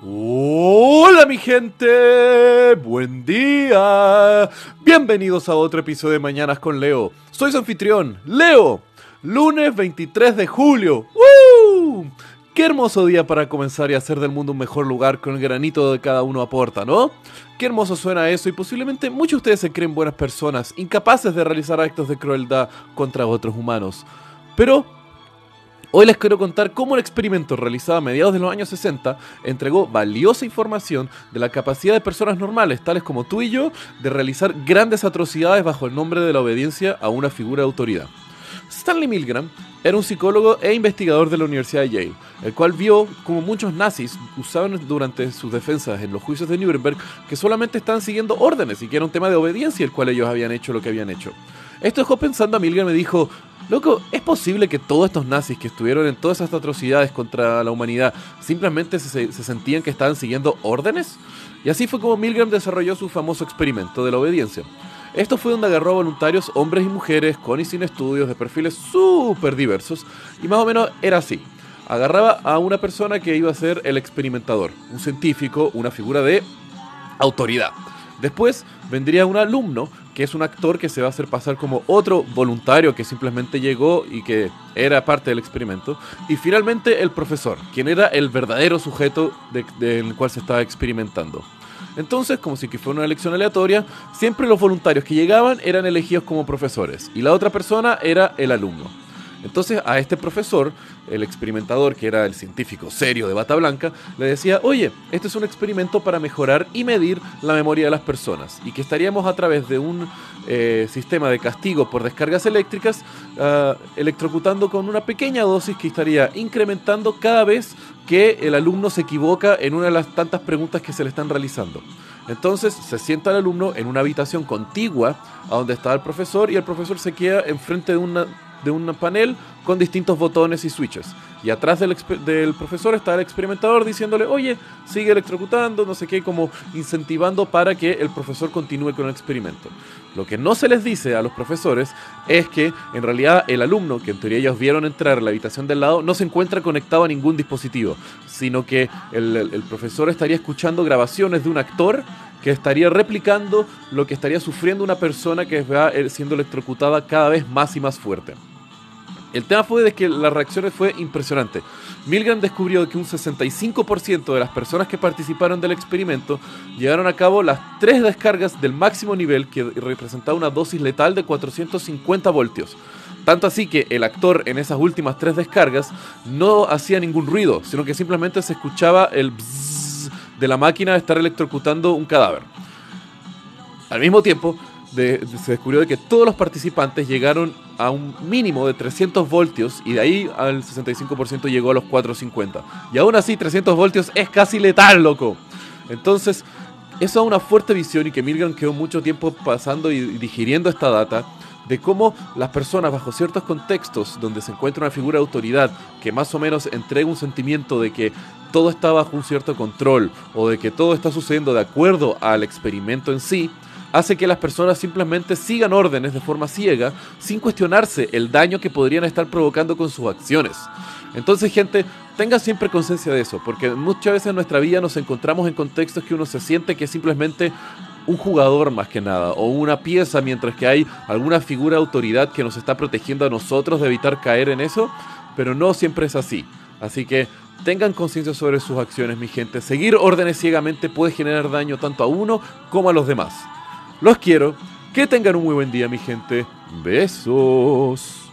Hola mi gente, buen día. Bienvenidos a otro episodio de Mañanas con Leo. Soy su anfitrión, Leo. Lunes 23 de julio. ¡Woo! Qué hermoso día para comenzar y hacer del mundo un mejor lugar con el granito de cada uno aporta, ¿no? Qué hermoso suena eso y posiblemente muchos de ustedes se creen buenas personas, incapaces de realizar actos de crueldad contra otros humanos. Pero Hoy les quiero contar cómo un experimento realizado a mediados de los años 60 entregó valiosa información de la capacidad de personas normales, tales como tú y yo, de realizar grandes atrocidades bajo el nombre de la obediencia a una figura de autoridad. Stanley Milgram era un psicólogo e investigador de la Universidad de Yale, el cual vio como muchos nazis usaban durante sus defensas en los juicios de Nuremberg que solamente estaban siguiendo órdenes y que era un tema de obediencia el cual ellos habían hecho lo que habían hecho. Esto dejó pensando a Milgram y dijo, Loco, ¿es posible que todos estos nazis que estuvieron en todas estas atrocidades contra la humanidad simplemente se, sentían que estaban siguiendo órdenes? Y así fue como Milgram desarrolló su famoso experimento de la obediencia. Esto fue donde agarró voluntarios hombres y mujeres con y sin estudios de perfiles súper diversos y más o menos era así. Agarraba a una persona que iba a ser el experimentador, un científico, una figura de autoridad. Después vendría un alumno que es un actor que se va a hacer pasar como otro voluntario que simplemente llegó y que era parte del experimento. Y finalmente el profesor, quien era el verdadero sujeto del cual se estaba experimentando. Entonces, como si fuera una elección aleatoria, siempre los voluntarios que llegaban eran elegidos como profesores y la otra persona era el alumno. Entonces a este profesor, el experimentador, que era el científico serio de bata blanca, le decía, oye, este es un experimento para mejorar y medir la memoria de las personas y que estaríamos a través de un eh, sistema de castigo por descargas eléctricas ah, electrocutando con una pequeña dosis que estaría incrementando cada vez que el alumno se equivoca en una de las tantas preguntas que se le están realizando. Entonces se sienta el alumno en una habitación contigua a donde estaba el profesor y el profesor se queda enfrente de una de un panel con distintos botones y switches. Y atrás del, del, profesor está el experimentador diciéndole, oye, sigue electrocutando, no sé qué, como incentivando para que el profesor continúe con el experimento. Lo que no se les dice a los profesores es que en realidad el alumno, que en teoría ellos vieron entrar a la habitación del lado, no se encuentra conectado a ningún dispositivo, sino que el, el profesor estaría escuchando grabaciones de un actor que estaría replicando lo que estaría sufriendo una persona que va eh, siendo electrocutada cada vez más y más fuerte. El tema fue de que las reacciones fue impresionante. Milgram descubrió que un 65% de las personas que participaron del experimento llevaron a cabo las tres descargas del máximo nivel que representaba una dosis letal de 450 voltios. Tanto así que el actor en esas últimas tres descargas no hacía ningún ruido, sino que simplemente se escuchaba el de la máquina de estar electrocutando un cadáver. Al mismo tiempo, se descubrió de que todos los participantes llegaron a un mínimo de 300 voltios y de ahí al 65% llegó a los 450. Y aún así 300 voltios es casi letal, loco. Entonces, eso da una fuerte visión y que Milgram quedó mucho tiempo pasando y digiriendo esta data de cómo las personas bajo ciertos contextos donde se encuentra una figura de autoridad que más o menos entrega un sentimiento de que todo está bajo un cierto control o de que todo está sucediendo de acuerdo al experimento en sí, hace que las personas simplemente sigan órdenes de forma ciega sin cuestionarse el daño que podrían estar provocando con sus acciones. Entonces, gente, tenga siempre conciencia de eso, porque muchas veces en nuestra vida nos encontramos en contextos que uno se siente que simplemente un jugador más que nada, o una pieza, mientras que hay alguna figura de autoridad que nos está protegiendo a nosotros de evitar caer en eso, pero no siempre es así. Así que tengan conciencia sobre sus acciones, mi gente. Seguir órdenes ciegamente puede generar daño tanto a uno como a los demás. Los quiero. Que tengan un muy buen día, mi gente. Besos.